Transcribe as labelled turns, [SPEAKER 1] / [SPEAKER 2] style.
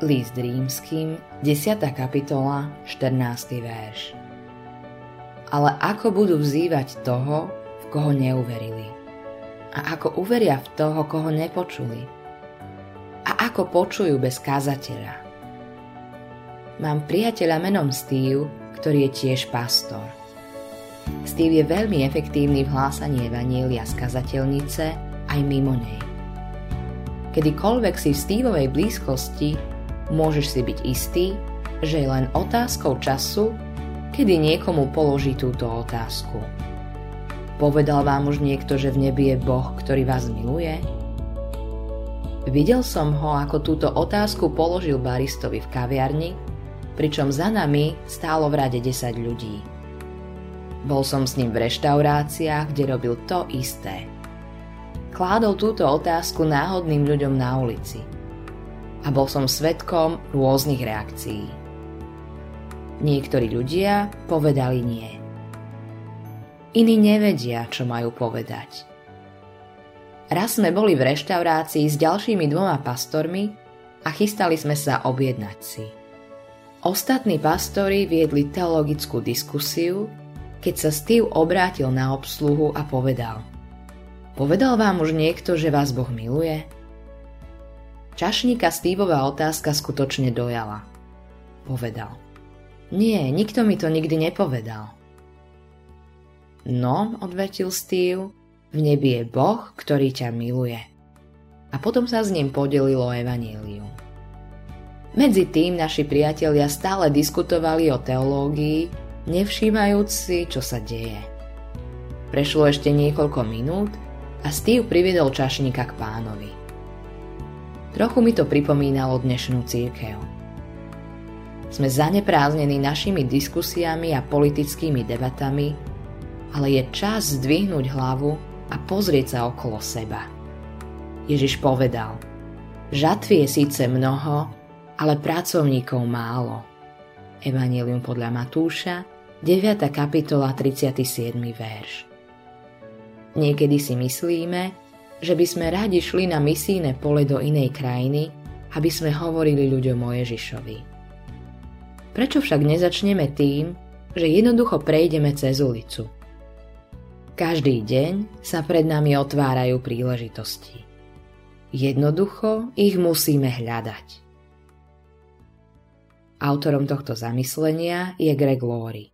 [SPEAKER 1] List rímským, 10. kapitola, 14. verš. Ale ako budú vzývať toho, v koho neuverili? A ako uveria v toho, koho nepočuli? A ako počujú bez kázateľa? Mám priateľa menom Steve, ktorý je tiež pastor. Steve je veľmi efektívny v hlásaní Evanielia z kazateľnice aj mimo nej. Kedykoľvek si v Steveovej blízkosti, môžeš si byť istý, že je len otázkou času, kedy niekomu položí túto otázku. Povedal vám už niekto, že v nebi je Boh, ktorý vás miluje? Videl som ho, ako túto otázku položil baristovi v kaviarni, pričom za nami stálo v rade 10 ľudí. Bol som s ním v reštauráciách, kde robil to isté – kládol túto otázku náhodným ľuďom na ulici. A bol som svetkom rôznych reakcií. Niektorí ľudia povedali nie. Iní nevedia, čo majú povedať. Raz sme boli v reštaurácii s ďalšími dvoma pastormi a chystali sme sa objednať si. Ostatní pastori viedli teologickú diskusiu, keď sa Steve obrátil na obsluhu a povedal – Povedal vám už niekto, že vás Boh miluje? Čašníka Steveová otázka skutočne dojala. Povedal. Nie, nikto mi to nikdy nepovedal. No, odvetil Steve, v nebi je Boh, ktorý ťa miluje. A potom sa s ním podelilo evanílium. Medzi tým naši priatelia stále diskutovali o teológii, nevšímajúc si, čo sa deje. Prešlo ešte niekoľko minút a Steve priviedol čašníka k pánovi. Trochu mi to pripomínalo dnešnú církev. Sme zanepráznení našimi diskusiami a politickými debatami, ale je čas zdvihnúť hlavu a pozrieť sa okolo seba. Ježiš povedal, žatvy je síce mnoho, ale pracovníkov málo. Evangelium podľa Matúša, 9. kapitola, 37. verš. Niekedy si myslíme, že by sme radi šli na misijné pole do inej krajiny, aby sme hovorili ľuďom o Ježišovi. Prečo však nezačneme tým, že jednoducho prejdeme cez ulicu? Každý deň sa pred nami otvárajú príležitosti. Jednoducho ich musíme hľadať. Autorom tohto zamyslenia je Greg Laurie.